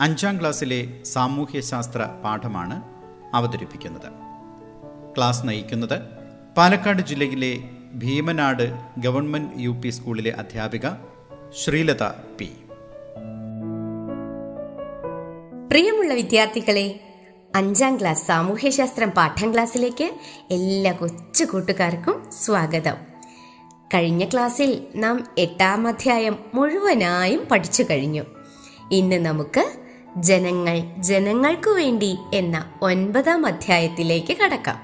അഞ്ചാം ക്ലാസ്സിലെ സാമൂഹ്യശാസ്ത്ര പാഠമാണ് അവതരിപ്പിക്കുന്നത്. ക്ലാസ് നയിക്കുന്നത് പാലക്കാട് ജില്ലയിലെ ഭീമനാട് ഗവൺമെന്റ് യു പി സ്കൂളിലെ അധ്യാപിക ശ്രീലത പി. പ്രിയമുള്ള വിദ്യാർത്ഥികളെ അഞ്ചാം ക്ലാസ് സാമൂഹ്യശാസ്ത്രം പാഠം ക്ലാസ്സിലേക്ക് എല്ലാ കൊച്ചു കൂട്ടുകാർക്കും സ്വാഗതം. കഴിഞ്ഞ ക്ലാസ്സിൽ നാം എട്ടാം അധ്യായം മുഴുവനായും പഠിച്ചു കഴിഞ്ഞു. ഇന്ന് നമുക്ക് ജനങ്ങൾ ജനങ്ങൾക്കു വേണ്ടി എന്ന ഒൻപതാം അധ്യായത്തിലേക്ക് കടക്കാം.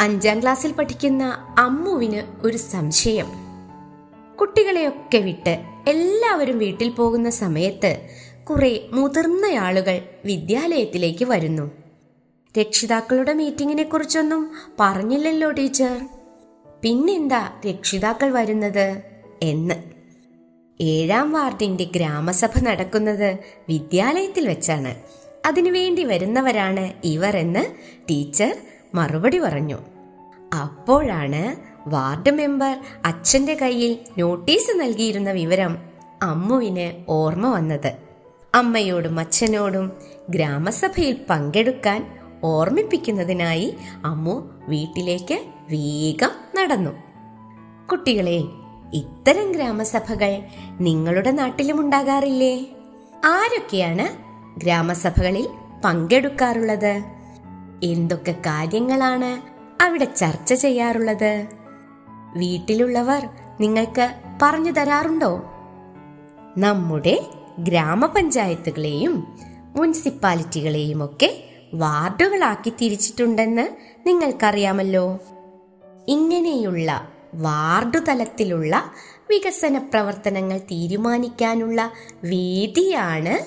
അഞ്ചാം ക്ലാസ്സിൽ പഠിക്കുന്ന അമ്മുവിന് ഒരു സംശയം. കുട്ടികളെയൊക്കെ വിട്ട് എല്ലാവരും വീട്ടിൽ പോകുന്ന സമയത്ത് കുറെ മുതിർന്ന ആളുകൾ വിദ്യാലയത്തിലേക്ക് വരുന്നു. രക്ഷിതാക്കളുടെ മീറ്റിങ്ങിനെ കുറിച്ചൊന്നും പറഞ്ഞില്ലല്ലോ ടീച്ചർ. പിന്നെന്താ രക്ഷിതാക്കൾ വരുന്നത് എന്ന്. ഏഴാം വാർഡിന്റെ ഗ്രാമസഭ നടക്കുന്നത് വിദ്യാലയത്തിൽ വെച്ചാണ്. അതിനുവേണ്ടി വരുന്നവരാണ് ഇവർ എന്ന് ടീച്ചർ മറുപടി പറഞ്ഞു. അപ്പോഴാണ് വാർഡ് മെമ്പർ അച്ഛന്റെ കയ്യിൽ നോട്ടീസ് നൽകിയിരുന്ന വിവരം അമ്മുവിന് ഓർമ്മ വന്നത്. അമ്മയോടും അച്ഛനോടും ഗ്രാമസഭയിൽ പങ്കെടുക്കാൻ ഓർമ്മിപ്പിക്കുന്നതിനായി അമ്മു വീട്ടിലേക്ക് വേഗം നടന്നു. കുട്ടികളെ ഇത്തരം ഗ്രാമസഭകൾ നിങ്ങളുടെ നാട്ടിലും ഉണ്ടാകാറില്ലേ? ആരൊക്കെയാണ് ഗ്രാമസഭകളിൽ പങ്കെടുക്കാറുള്ളത്? എന്തൊക്കെ കാര്യങ്ങളാണ് അവിടെ ചർച്ച ചെയ്യാറുള്ളത്? വീട്ടിലുള്ളവർ നിങ്ങൾക്ക് പറഞ്ഞു തരാറുണ്ടോ? നമ്മുടെ ഗ്രാമപഞ്ചായത്തുകളെയും മുനിസിപ്പാലിറ്റികളെയും ഒക്കെ വാർഡുകളാക്കി തിരിച്ചിട്ടുണ്ടെന്ന് നിങ്ങൾക്കറിയാമല്ലോ. ഇങ്ങനെയുള്ള വാർഡു തലത്തിലുള്ള വികസന പ്രവർത്തനങ്ങൾ തീരുമാനിക്കാനുള്ള വേദിയാണ്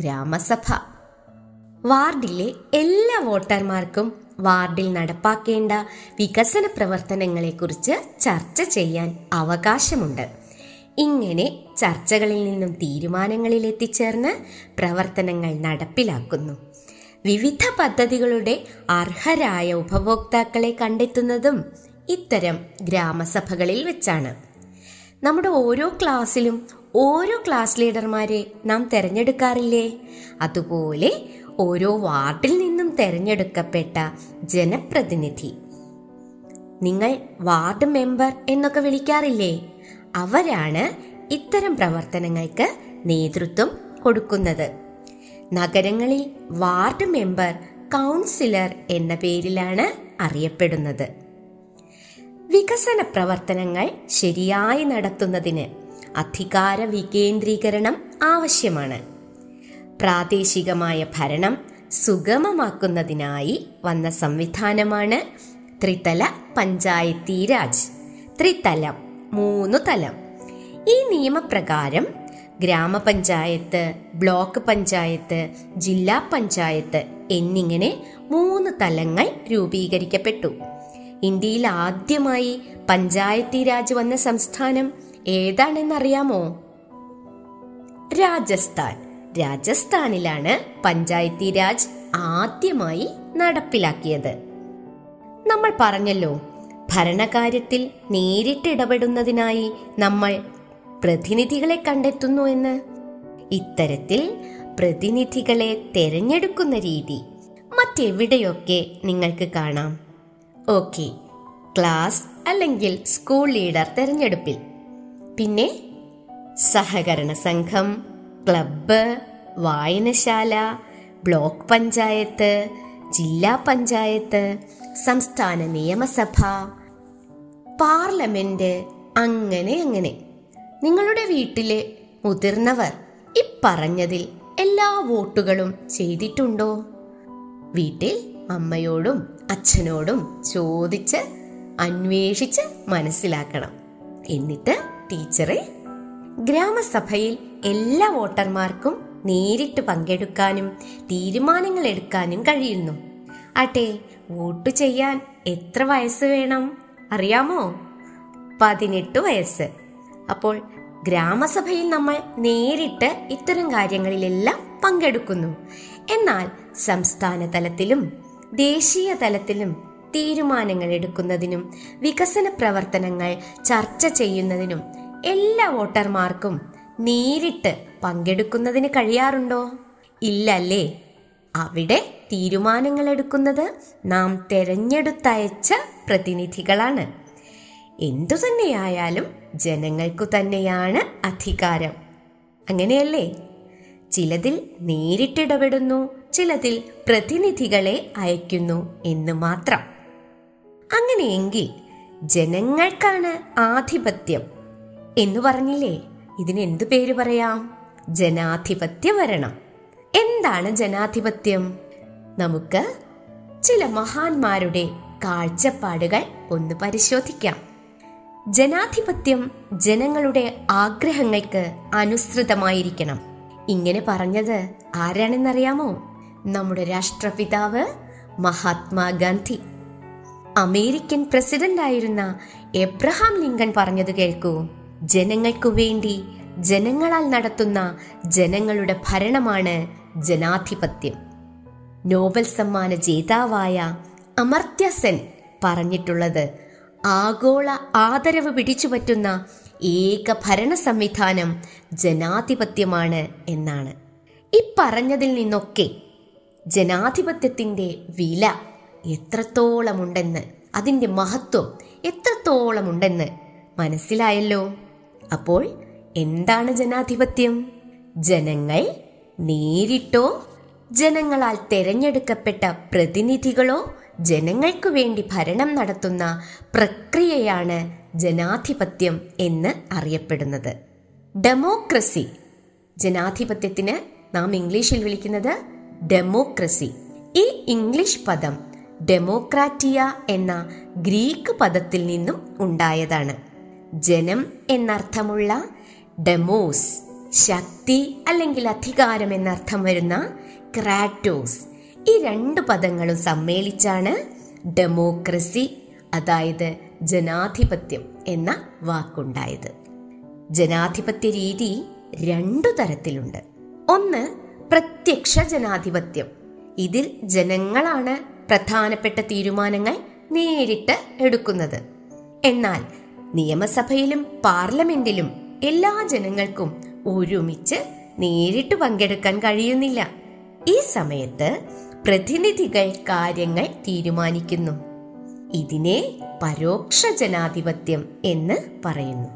ഗ്രാമസഭ. വാർഡിലെ എല്ലാ വോട്ടർമാർക്കും വാർഡിൽ നടപ്പാക്കേണ്ട വികസന പ്രവർത്തനങ്ങളെക്കുറിച്ച് ചർച്ച ചെയ്യാൻ അവകാശമുണ്ട്. ഇങ്ങനെ ചർച്ചകളിൽ നിന്നും തീരുമാനങ്ങളിൽ എത്തിച്ചേർന്ന് പ്രവർത്തനങ്ങൾ നടപ്പിലാക്കുന്നു. വിവിധ പദ്ധതികളുടെ അർഹരായ ഉപഭോക്താക്കളെ കണ്ടെത്തുന്നതും ഇത്തരം ഗ്രാമസഭകളിൽ വെച്ചാണ്. നമ്മുടെ ഓരോ ക്ലാസ്സിലും ഓരോ ക്ലാസ് ലീഡർമാരെ നാം തിരഞ്ഞെടുക്കാറില്ലേ? അതുപോലെ ഓരോ വാർഡിൽ നിന്നും തിരഞ്ഞെടുക്കപ്പെട്ട ജനപ്രതിനിധി. നിങ്ങൾ വാർഡ് മെമ്പർ എന്നൊക്കെ വിളിക്കാറില്ലേ? അവരാണ് ഇത്തരം പ്രവർത്തനങ്ങൾക്ക് നേതൃത്വം കൊടുക്കുന്നത്. നഗരങ്ങളിൽ വാർഡ് മെമ്പർ കൗൺസിലർ എന്ന പേരിലാണ് അറിയപ്പെടുന്നത്. വികസന പ്രവർത്തനങ്ങൾ ശരിയായി നടത്തുന്നതിന് അധികാര വികേന്ദ്രീകരണം ആവശ്യമാണ്. പ്രാദേശികമായ ഭരണം സുഗമമാക്കുന്നതിനായി വന്ന സംവിധാനമാണ് ത്രിതല പഞ്ചായത്തി രാജ്. ത്രിതലം മൂന്ന് തലം. ഈ നിയമപ്രകാരം ഗ്രാമപഞ്ചായത്ത് ബ്ലോക്ക് പഞ്ചായത്ത് ജില്ലാ പഞ്ചായത്ത് എന്നിങ്ങനെ മൂന്ന് തലങ്ങൾ രൂപീകരിക്കപ്പെട്ടു. ഇന്ത്യയിൽ ആദ്യമായി പഞ്ചായത്തി രാജ് വന്ന സംസ്ഥാനം ഏതാണെന്നറിയാമോ? രാജസ്ഥാൻ. രാജസ്ഥാനിലാണ് പഞ്ചായത്തി രാജ് ആദ്യമായി നടപ്പിലാക്കിയത്. നമ്മൾ പറഞ്ഞല്ലോ ഭരണകാര്യത്തിൽ നേരിട്ട് ഇടപെടുന്നതിനായി നമ്മൾ പ്രതിനിധികളെ കണ്ടെത്തുന്നു എന്ന്. ഇത്തരത്തിൽ പ്രതിനിധികളെ തെരഞ്ഞെടുക്കുന്ന രീതി മറ്റെവിടെയൊക്കെ നിങ്ങൾക്ക് കാണാം? ഓക്കെ. ക്ലാസ് അല്ലെങ്കിൽ സ്കൂൾ ലീഡർ തെരഞ്ഞെടുപ്പിൽ. പിന്നെ സഹകരണ സംഘം ക്ലബ്ബ് വായനശാല ബ്ലോക്ക് പഞ്ചായത്ത് ജില്ലാ പഞ്ചായത്ത് സംസ്ഥാന നിയമസഭ പാർലമെന്റ് അങ്ങനെ അങ്ങനെ. നിങ്ങളുടെ വീട്ടിലെ മുതിർന്നവർ ഇപ്പറഞ്ഞതിൽ എല്ലാ വോട്ടുകളും ചെയ്തിട്ടുണ്ടോ? വീട്ടിൽ അമ്മയോടും അച്ഛനോടും ചോദിച്ച് അന്വേഷിച്ച് മനസ്സിലാക്കണം. എന്നിട്ട് ടീച്ചറെ ഗ്രാമസഭയിൽ എല്ലാ വോട്ടർമാർക്കും നേരിട്ട് പങ്കെടുക്കാനും തീരുമാനങ്ങൾ എടുക്കാനും കഴിയുന്നു. ആട്ടെ വോട്ട് ചെയ്യാൻ എത്ര വയസ്സ് വേണം? അറിയാമോ? പതിനെട്ട് വയസ്സ്. അപ്പോൾ ഗ്രാമസഭയിൽ നമ്മൾ നേരിട്ട് ഇത്തരം കാര്യങ്ങളിലെല്ലാം പങ്കെടുക്കുന്നു. എന്നാൽ സംസ്ഥാന തലത്തിലും ദേശീയ തലത്തിലും തീരുമാനങ്ങൾ എടുക്കുന്നതിനും വികസന പ്രവർത്തനങ്ങൾ ചർച്ച ചെയ്യുന്നതിനും എല്ലാ വോട്ടർമാർക്കും നേരിട്ട് പങ്കെടുക്കുന്നതിന് കഴിയാറുണ്ടോ? ഇല്ലല്ലേ. അവിടെ തീരുമാനങ്ങൾ എടുക്കുന്നത് നാം തെരഞ്ഞെടുത്തയച്ച പ്രതിനിധികളാണ്. എന്തു തന്നെയായാലും ജനങ്ങൾക്കു തന്നെയാണ് അധികാരം. അങ്ങനെയല്ലേ? ചിലതിൽ നേരിട്ടിടപെടുന്നു ചിലതിൽ പ്രതിനിധികളെ അയക്കുന്നു എന്ന് മാത്രം. അങ്ങനെയെങ്കിൽ ജനങ്ങൾക്കാണ് ആധിപത്യം എന്ന് പറഞ്ഞില്ലേ? ഇതിന് എന്തു പേര് പറയാം? ജനാധിപത്യ ഭരണം. എന്താണ് ജനാധിപത്യം? നമുക്ക് ചില മഹാന്മാരുടെ കാഴ്ചപ്പാടുകൾ ഒന്ന് പരിശോധിക്കാം. ജനാധിപത്യം ജനങ്ങളുടെ ആഗ്രഹങ്ങൾക്ക് അനുസൃതമായിരിക്കണം. ഇങ്ങനെ പറഞ്ഞത് ആരാണെന്നറിയാമോ? നമ്മുടെ രാഷ്ട്രപിതാവ് മഹാത്മാഗാന്ധി അമേരിക്കൻ പ്രസിഡന്റ് ആയിരുന്ന എബ്രഹാം ലിങ്കൺ പറഞ്ഞത് കേൾക്കൂ. ജനങ്ങൾക്കു വേണ്ടി ജനങ്ങളാൽ നടത്തുന്ന ജനങ്ങളുടെ ഭരണമാണ് ജനാധിപത്യം. നോബൽ സമ്മാന ജേതാവായ അമർത്യ സെൻ പറഞ്ഞിട്ടുള്ളത് ആഗോള ആദരവ് പിടിച്ചുപറ്റുന്ന ഏക ഭരണ സംവിധാനം ജനാധിപത്യമാണ് എന്നാണ്. ഈ പറഞ്ഞതിൽ നിന്നൊക്കെ ജനാധിപത്യത്തിന്റെ വില എത്രത്തോളമുണ്ടെന്ന് അതിന്റെ മഹത്വം എത്രത്തോളമുണ്ടെന്ന് മനസ്സിലായല്ലോ. അപ്പോൾ എന്താണ് ജനാധിപത്യം? ജനങ്ങൾ നേരിട്ടോ ജനങ്ങളാൽ തെരഞ്ഞെടുക്കപ്പെട്ട പ്രതിനിധികളോ ജനങ്ങൾക്കു വേണ്ടി ഭരണം നടത്തുന്ന പ്രക്രിയയാണ് ജനാധിപത്യം എന്ന് അറിയപ്പെടുന്നത്. ഡെമോക്രസി. ജനാധിപത്യത്തിന് നാം ഇംഗ്ലീഷിൽ വിളിക്കുന്നത് ഡെമോക്രസി. ഈ ഇംഗ്ലീഷ് പദം ഡെമോക്രാറ്റിയ എന്ന ഗ്രീക്ക് പദത്തിൽ നിന്നും ഉണ്ടായതാണ്. ജനം എന്നർത്ഥമുള്ള ഡെമോസ് ശക്തി അല്ലെങ്കിൽ അധികാരം എന്നർത്ഥം വരുന്ന ക്രാറ്റോസ്. ഈ രണ്ട് പദങ്ങളും സമ്മേളിച്ചാണ് ഡെമോക്രസി അതായത് ജനാധിപത്യം എന്ന വാക്കുണ്ടായത്. ജനാധിപത്യ രീതി രണ്ടു തരത്തിലുണ്ട്. ഒന്ന് പ്രത്യക്ഷ ജനാധിപത്യം. ഇതിൽ ജനങ്ങളാണ് പ്രധാനപ്പെട്ട തീരുമാനങ്ങൾ നേരിട്ട് എടുക്കുന്നത്. എന്നാൽ നിയമസഭയിലും പാർലമെന്റിലും എല്ലാ ജനങ്ങൾക്കും ഒരുമിച്ച് നേരിട്ട് പങ്കെടുക്കാൻ കഴിയുന്നില്ല. ഈ സമയത്ത് പ്രതിനിധികൾ കാര്യങ്ങൾ തീരുമാനിക്കുന്നു. ഇതിനെ പരോക്ഷ ജനാധിപത്യം എന്ന് പറയുന്നു.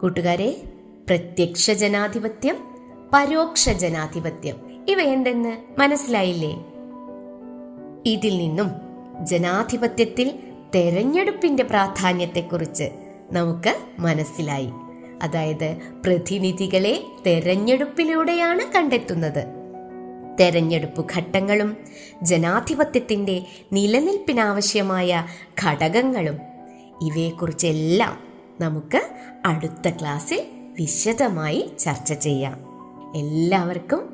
കൂട്ടുകാരെ പ്രത്യക്ഷ ജനാധിപത്യം പരോക്ഷ ജനാധിപത്യം. ഇവ എന്തെന്ന് മനസ്സിലായില്ലേ? ഇതിൽ നിന്നും ജനാധിപത്യത്തിൽ തെരഞ്ഞെടുപ്പിന്റെ പ്രാധാന്യത്തെക്കുറിച്ച് നമുക്ക് മനസ്സിലായി. അതായത് പ്രതിനിധികളെ തെരഞ്ഞെടുപ്പിലൂടെയാണ് കണ്ടെത്തുന്നത്. തെരഞ്ഞെടുപ്പ് ഘട്ടങ്ങളും ജനാധിപത്യത്തിന്റെ നിലനിൽപ്പിനാവശ്യമായ ഘടകങ്ങളും ഇവയെക്കുറിച്ചെല്ലാം നമുക്ക് അടുത്ത ക്ലാസ്സിൽ വിശദമായി ചർച്ച ചെയ്യാം. എല്ലാവർക്കും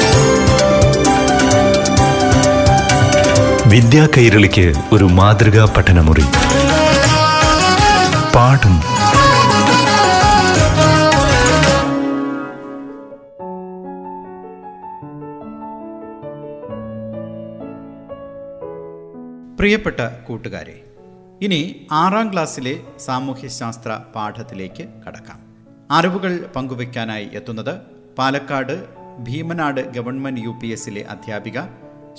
വിദ്യാ കൈരളിക്ക് ഒരു മാതൃകാ പഠനമുറി. പാഠം. പ്രിയപ്പെട്ട കൂട്ടുകാരെ ഇനി ആറാം ക്ലാസ്സിലെ സാമൂഹ്യശാസ്ത്ര പാഠത്തിലേക്ക് കടക്കാം. അറിവുകൾ പങ്കുവയ്ക്കാനായി എത്തുന്നത് Palakkad Bheemanad government U P എസിലെ അധ്യാപിക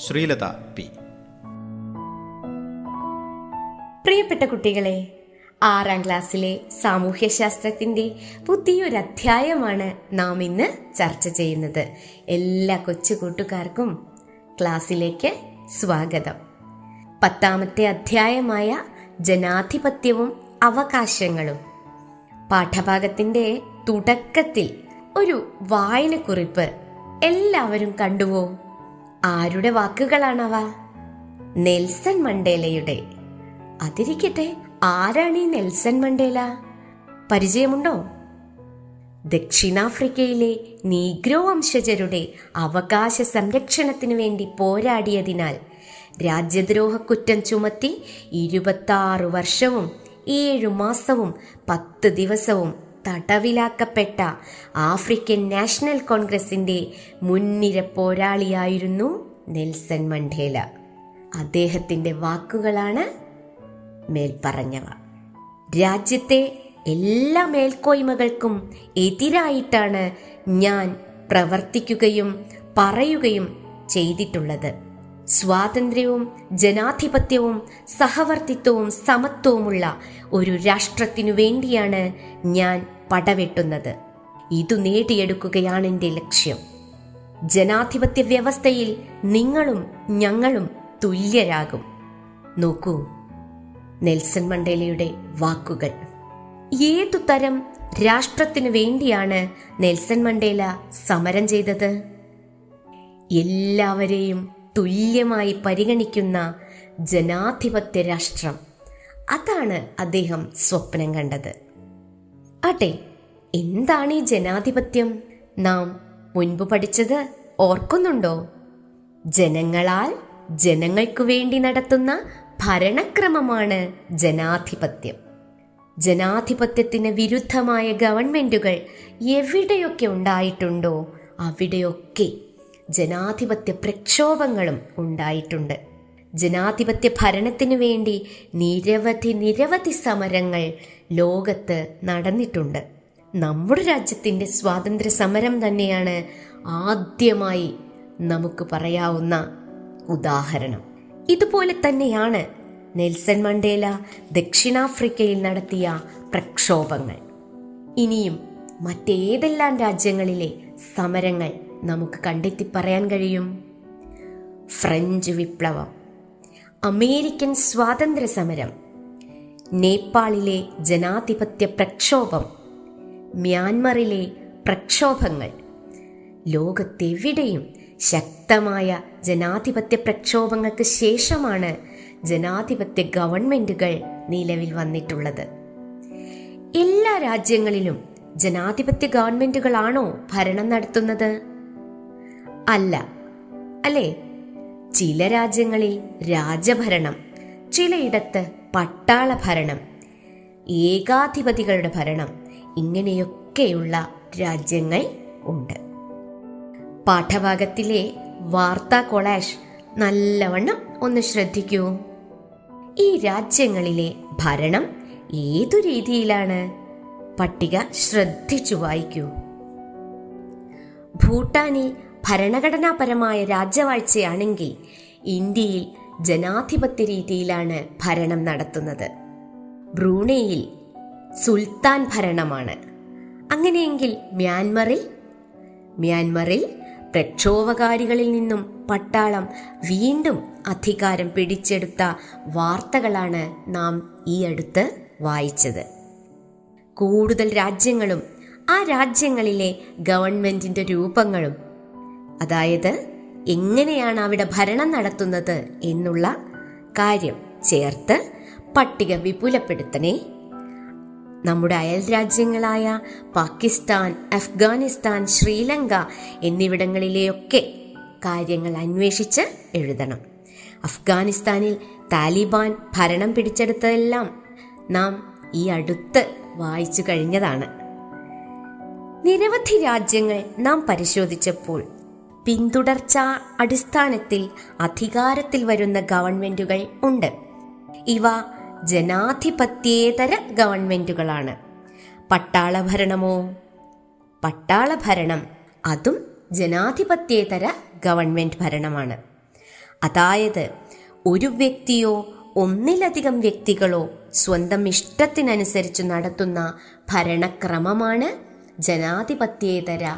ശ്രീലത പി. പ്രിയപ്പെട്ട കുട്ടികളെ ആറാം ക്ലാസ്സിലെ സാമൂഹ്യശാസ്ത്രത്തിന്റെ പുതിയൊരു അധ്യായമാണ് നാം ഇന്ന് ചർച്ച ചെയ്യുന്നത്. എല്ലാ കൊച്ചു കൂട്ടുകാർക്കും ക്ലാസ്സിലേക്ക് സ്വാഗതം. പത്താമത്തെ അധ്യായമായ ജനാധിപത്യവും അവകാശങ്ങളും. പാഠഭാഗത്തിന്റെ തുടക്കത്തിൽ ഒരു വായനക്കുറിപ്പ് എല്ലാവരും കണ്ടുവോ? ആരുടെ വാക്കുകളാണവ? നെൽസൺ മണ്ടേലയുടെ. അതിരിക്കട്ടെ ആരാണ് ഈ നെൽസൺ മണ്ടേല? പരിചയമുണ്ടോ? ദക്ഷിണാഫ്രിക്കയിലെ നീഗ്രോ വംശജരുടെ അവകാശ സംരക്ഷണത്തിനു വേണ്ടി പോരാടിയതിനാൽ രാജ്യദ്രോഹ കുറ്റം ചുമത്തി ഇരുപത്തി വർഷവും ഏഴു മാസവും പത്ത് ദിവസവും തടവിലാക്കപ്പെട്ട ആഫ്രിക്കൻ നാഷണൽ കോൺഗ്രസിന്റെ മുൻനിര പോരാളിയായിരുന്നു നെൽസൺ മണ്ടേല. അദ്ദേഹത്തിന്റെ വാക്കുകളാണ് മേൽപ്പറഞ്ഞവ. രാജ്യത്തെ എല്ലാ മേൽക്കോയ്മകൾക്കും എതിരായിട്ടാണ് ഞാൻ പ്രവർത്തിക്കുകയും പറയുകയും ചെയ്തിട്ടുള്ളത്. സ്വാതന്ത്ര്യവും ജനാധിപത്യവും സഹവർത്തിത്വവും സമത്വവുമുള്ള ഒരു രാഷ്ട്രത്തിനു വേണ്ടിയാണ് ഞാൻ പടവെട്ടുന്നത്. ഇതു നേടിയെടുക്കുകയാണ് എന്റെ ലക്ഷ്യം. ജനാധിപത്യ വ്യവസ്ഥയിൽ നിങ്ങളും ഞങ്ങളും തുല്യരാകും. നോക്കൂ നെൽസൺ മണ്ടേലയുടെ വാക്കുകൾ. ഏതു തരം രാഷ്ട്രത്തിനു വേണ്ടിയാണ് നെൽസൺ മണ്ടേല സമരം ചെയ്തത്? എല്ലാവരെയും തുല്യമായി പരിഗണിക്കുന്ന ജനാധിപത്യ രാഷ്ട്രം. അതാണ് അദ്ദേഹം സ്വപ്നം കണ്ടത്. അട്ടെ എന്താണ് ഈ ജനാധിപത്യം? നാം മുൻപ് പഠിച്ചത് ഓർക്കുന്നുണ്ടോ? ജനങ്ങളാൽ ജനങ്ങൾക്കു വേണ്ടി നടത്തുന്ന ഭരണക്രമമാണ് ജനാധിപത്യം. ജനാധിപത്യത്തിന് വിരുദ്ധമായ ഗവൺമെന്റുകൾ എവിടെയൊക്കെ ഉണ്ടായിട്ടുണ്ടോ അവിടെയൊക്കെ ജനാധിപത്യ പ്രക്ഷോഭങ്ങളും ഉണ്ടായിട്ടുണ്ട്. ജനാധിപത്യ ഭരണത്തിനു വേണ്ടി നിരവധി നിരവധി സമരങ്ങൾ ലോകത്ത് നടന്നിട്ടുണ്ട്. നമ്മുടെ രാജ്യത്തിന്റെ സ്വാതന്ത്ര്യ സമരം തന്നെയാണ് ആദ്യമായി നമുക്ക് പറയാവുന്ന ഉദാഹരണം. ഇതുപോലെ തന്നെയാണ് നെൽസൺ മണ്ടേല ദക്ഷിണാഫ്രിക്കയിൽ നടത്തിയ പ്രക്ഷോഭങ്ങൾ. ഇനിയും മറ്റേതെല്ലാം രാജ്യങ്ങളിലെ സമരങ്ങൾ നമുക്ക് കണ്ടെത്തി പറയാൻ കഴിയും? ഫ്രഞ്ച് വിപ്ലവം അമേരിക്കൻ സ്വാതന്ത്ര്യ സമരം നേപ്പാളിലെ ജനാധിപത്യ പ്രക്ഷോഭം മ്യാൻമറിലെ പ്രക്ഷോഭങ്ങൾ ലോകത്തെവിടെയും ശക്തമായ ജനാധിപത്യ പ്രക്ഷോഭങ്ങൾക്ക് ശേഷമാണ് ജനാധിപത്യ ഗവൺമെന്റുകൾ നിലവിൽ വന്നിട്ടുള്ളത്. എല്ലാ രാജ്യങ്ങളിലും ജനാധിപത്യ ഗവൺമെന്റുകളാണോ ഭരണം നടത്തുന്നത്? അല്ല. അല്ലേ? ചില രാജ്യങ്ങളിൽ രാജഭരണം ചിലയിടത്ത് പട്ടാള ഭരണം ഏകാധിപതികളുടെ ഭരണം ഇങ്ങനെയൊക്കെയുള്ള രാജ്യങ്ങൾ ഉണ്ട്. പാഠഭാഗത്തിലെ വാർത്താ കൊളാഷ് നല്ലവണ്ണം ഒന്ന് ശ്രദ്ധിക്കൂ. ഈ രാജ്യങ്ങളിലെ ഭരണം ഏതു രീതിയിലാണ്? പട്ടിക ശ്രദ്ധിച്ചു വായിക്കൂ. ഭൂട്ടാനിൽ ഭരണഘടനാപരമായ രാജ്യവാഴ്ചയാണെങ്കിൽ ഇന്ത്യയിൽ ജനാധിപത്യ രീതിയിലാണ് ഭരണം നടത്തുന്നത്. ബ്രൂണയിൽ സുൽത്താൻ ഭരണമാണ്. അങ്ങനെയെങ്കിൽ മ്യാൻമറിൽ? മ്യാൻമറിൽ പ്രക്ഷോഭകാരികളിൽ നിന്നും പട്ടാളം വീണ്ടും അധികാരം പിടിച്ചെടുത്ത വാർത്തകളാണ് നാം ഈ അടുത്ത് വായിച്ചത്. കൂടുതൽ രാജ്യങ്ങളും ആ രാജ്യങ്ങളിലെ ഗവൺമെന്റിന്റെ രൂപങ്ങളും അതായത് എങ്ങനെയാണ് അവിടെ ഭരണം നടത്തുന്നത് എന്നുള്ള കാര്യം ചേർത്ത് പട്ടിക വിപുലപ്പെടുത്തണേ നമ്മുടെ അയൽ രാജ്യങ്ങളായ പാകിസ്ഥാൻ അഫ്ഗാനിസ്ഥാൻ ശ്രീലങ്ക എന്നിവിടങ്ങളിലെയൊക്കെ കാര്യങ്ങൾ അന്വേഷിച്ച് എഴുതണം. അഫ്ഗാനിസ്ഥാനിൽ താലിബാൻ ഭരണം പിടിച്ചെടുത്തതെല്ലാം നാം ഈ അടുത്ത് വായിച്ചു കഴിഞ്ഞതാണ്. നിരവധി രാജ്യങ്ങൾ നാം പരിശോധിച്ചപ്പോൾ പിന്തുടർച്ച അടിസ്ഥാനത്തിൽ അധികാരത്തിൽ വരുന്ന ഗവൺമെന്റുകൾ ഉണ്ട്. ഇവ ജനാധിപത്യേതര ഗവൺമെന്റുകളാണ്. പട്ടാള ഭരണമോ പട്ടാള ഭരണം അതും ജനാധിപത്യേതര ഗവൺമെന്റ് ഭരണമാണ്. അതായത് ഒരു വ്യക്തിയോ ഒന്നിലധികം വ്യക്തികളോ സ്വന്തം ഇഷ്ടത്തിനനുസരിച്ച് നടത്തുന്ന ഭരണക്രമമാണ് ജനാധിപത്യേതര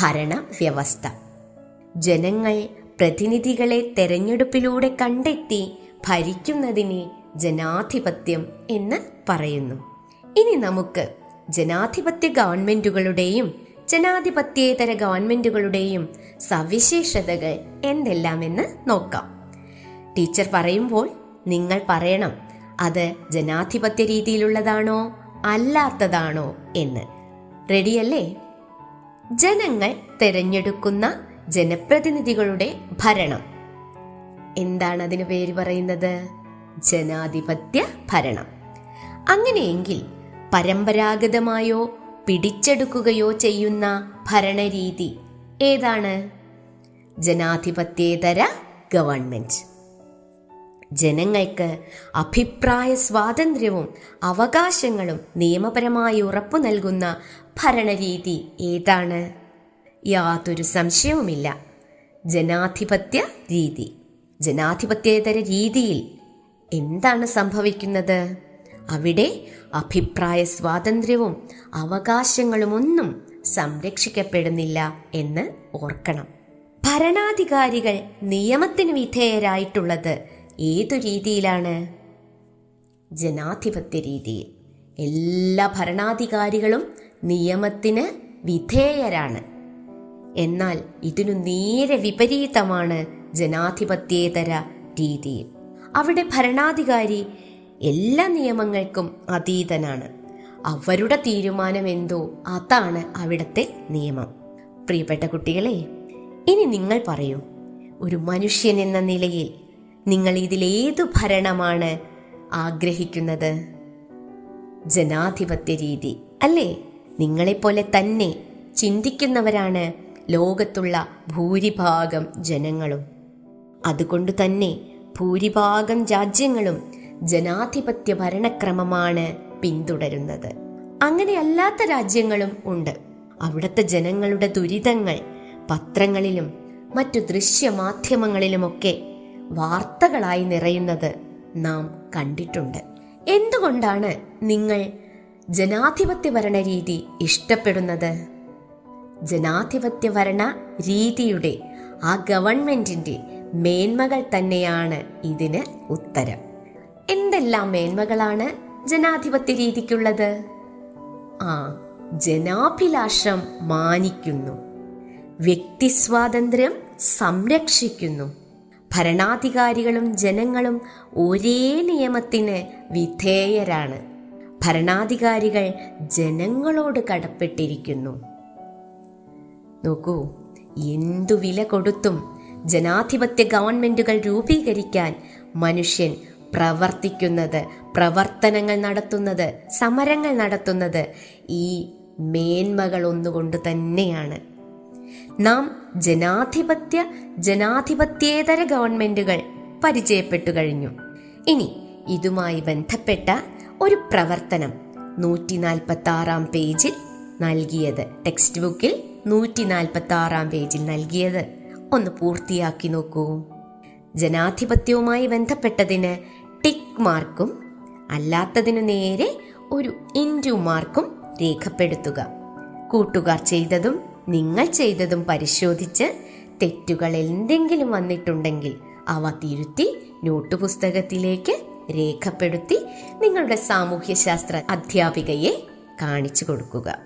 ഭരണ വ്യവസ്ഥ ജനങ്ങൾ പ്രതിനിധികളെ തെരഞ്ഞെടുപ്പിലൂടെ കണ്ടെത്തി ഭരിക്കുന്നതിനെ ജനാധിപത്യം എന്ന് പറയുന്നു. ഇനി നമുക്ക് ജനാധിപത്യ ഗവൺമെന്റുകളുടെയും ജനാധിപത്യേതര ഗവൺമെന്റുകളുടെയും സവിശേഷതകൾ എന്തെല്ലാമെന്ന് നോക്കാം. ടീച്ചർ പറയുമ്പോൾ നിങ്ങൾ പറയണം അത് ജനാധിപത്യ രീതിയിലുള്ളതാണോ അല്ലാത്തതാണോ എന്ന്. റെഡിയല്ലേ? ജനങ്ങൾ തിരഞ്ഞെടുക്കുന്ന ജനപ്രതിനിധികളുടെ ഭരണം. എന്താണ് അതിന് പേര് പറയുന്നത്? ജനാധിപത്യ ഭരണം. അങ്ങനെയെങ്കിൽ പരമ്പരാഗതമായോ പിടിച്ചെടുക്കുകയോ ചെയ്യുന്ന ഭരണരീതി ഏതാണ്? ജനാധിപത്യേതര ഗവൺമെന്റ്. ജനങ്ങൾക്ക് അഭിപ്രായ സ്വാതന്ത്ര്യവും അവകാശങ്ങളും നിയമപരമായി ഉറപ്പു നൽകുന്ന ഭരണരീതി ഏതാണ്? യാതൊരു സംശയവുമില്ല. ജനാധിപത്യ രീതി. ജനാധിപത്യേതര രീതിയിൽ എന്താണ് സംഭവിക്കുന്നത്? അവിടെ അഭിപ്രായ സ്വാതന്ത്ര്യവും അവകാശങ്ങളുമൊന്നും സംരക്ഷിക്കപ്പെടുന്നില്ല എന്ന് ഓർക്കണം. ഭരണാധികാരികൾ നിയമത്തിന് വിധേയരായിട്ടുള്ളത് ഏതു രീതിയിലാണ്? ജനാധിപത്യ രീതിയിൽ. എല്ലാ ഭരണാധികാരികളും നിയമത്തിന് വിധേയരാണ്. എന്നാൽ ഇതിനു നേരെ വിപരീതമാണ് ജനാധിപത്യേതര രീതിയിൽ അവിടെ ഭരണാധികാരി എല്ലാ നിയമങ്ങൾക്കും അതീതനാണ്. അവരുടെ തീരുമാനം എന്തോ അതാണ് അവിടുത്തെ നിയമം. പ്രിയപ്പെട്ട കുട്ടികളെ ഇനി നിങ്ങൾ പറയൂ ഒരു മനുഷ്യൻ എന്ന നിലയിൽ നിങ്ങൾ ഇതിലേതു ഭരണമാണ് ആഗ്രഹിക്കുന്നത്? ജനാധിപത്യ രീതി അല്ലേ? നിങ്ങളെപ്പോലെ തന്നെ ചിന്തിക്കുന്നവരാണ് ലോകത്തുള്ള ഭൂരിഭാഗം ജനങ്ങളും. അതുകൊണ്ട് തന്നെ ഭൂരിഭാഗം രാജ്യങ്ങളും ജനാധിപത്യ ഭരണക്രമമാണ് പിന്തുടരുന്നത്. അങ്ങനെയല്ലാത്ത രാജ്യങ്ങളും ഉണ്ട്. അവിടുത്തെ ജനങ്ങളുടെ ദുരിതങ്ങൾ പത്രങ്ങളിലും മറ്റു ദൃശ്യമാധ്യമങ്ങളിലുമൊക്കെ വാർത്തകളായി നിറയുന്നത് നാം കണ്ടിട്ടുണ്ട്. എന്തുകൊണ്ടാണ് നിങ്ങൾ ജനാധിപത്യ ഭരണ രീതി ഇഷ്ടപ്പെടുന്നത്? ജനാധിപത്യ ഭരണ രീതിയുടെ ആ ഗവൺമെന്റിന്റെ മേന്മകൾ തന്നെയാണ് ഇതിന് ഉത്തരം. എന്തെല്ലാം മേന്മകളാണ് ജനാധിപത്യ രീതിക്കുള്ളത്? ആ ജനാഭിലാഷം മാനിക്കുന്നു. വ്യക്തി സ്വാതന്ത്ര്യം സംരക്ഷിക്കുന്നു. ഭരണാധികാരികളും ജനങ്ങളും ഒരേ നിയമത്തിന് വിധേയരാണ്. ഭരണാധികാരികൾ ജനങ്ങളോട് കടപ്പെട്ടിരിക്കുന്നു. നോക്കൂ എന്തു വില കൊടുത്തും ജനാധിപത്യ ഗവൺമെന്റുകൾ രൂപീകരിക്കാൻ മനുഷ്യൻ പ്രവർത്തിക്കുന്നത് പ്രവർത്തനങ്ങൾ നടത്തുന്നത് സമരങ്ങൾ നടത്തുന്നത് ഈ മേന്മകൾ ഒന്നുകൊണ്ട് തന്നെയാണ്. നാം ജനാധിപത്യ ജനാധിപത്യേതര ഗവൺമെന്റുകൾ പരിചയപ്പെട്ടു കഴിഞ്ഞു. ഇനി ഇതുമായി ബന്ധപ്പെട്ട ഒരു പ്രവർത്തനം നൂറ്റി നാൽപ്പത്തി ആറാം പേജിൽ നൽകിയത് ടെക്സ്റ്റ് ബുക്കിൽ നൂറ്റി നാൽപ്പത്തി ആറാം പേജിൽ നൽകിയത്. ഒന്ന് പൂർത്തിയാക്കി നോക്കൂ. ജനാധിപത്യവുമായി ബന്ധപ്പെട്ടതിന് ടിക്ക് മാർക്കും അല്ലാത്തതിനു നേരെ ഒരു ഇന്റു മാർക്കും രേഖപ്പെടുത്തുക. കൂട്ടുകാർ ചെയ്തതും നിങ്ങൾ ചെയ്തതും പരിശോധിച്ച് തെറ്റുകൾ എന്തെങ്കിലും വന്നിട്ടുണ്ടെങ്കിൽ അവ തിരുത്തി നോട്ട് പുസ്തകത്തിലേക്ക് രേഖപ്പെടുത്തി നിങ്ങളുടെ സാമൂഹ്യശാസ്ത്ര അധ്യാപികയെ കാണിച്ചു കൊടുക്കുക.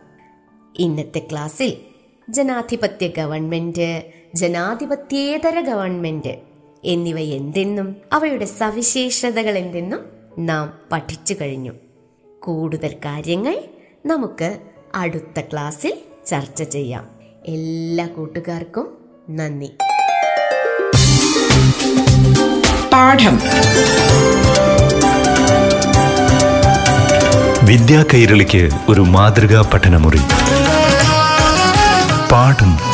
ഇന്നത്തെ ക്ലാസ്സിൽ ജനാധിപത്യ ഗവൺമെന്റ് ജനാധിപത്യേതര ഗവൺമെന്റ് എന്നിവ എന്തെന്നും അവയുടെ സവിശേഷതകൾ എന്തെന്നും നാം പഠിച്ചു കഴിഞ്ഞു. കൂടുതൽ കാര്യങ്ങൾ നമുക്ക് അടുത്ത ക്ലാസ്സിൽ ചർച്ച ചെയ്യാം. എല്ലാ കൂട്ടുകാർക്കും നന്ദി. പാഠം. വിദ്യാ കൈരളിക്ക് ഒരു മാതൃകാ പഠനമുറി. പാഠം.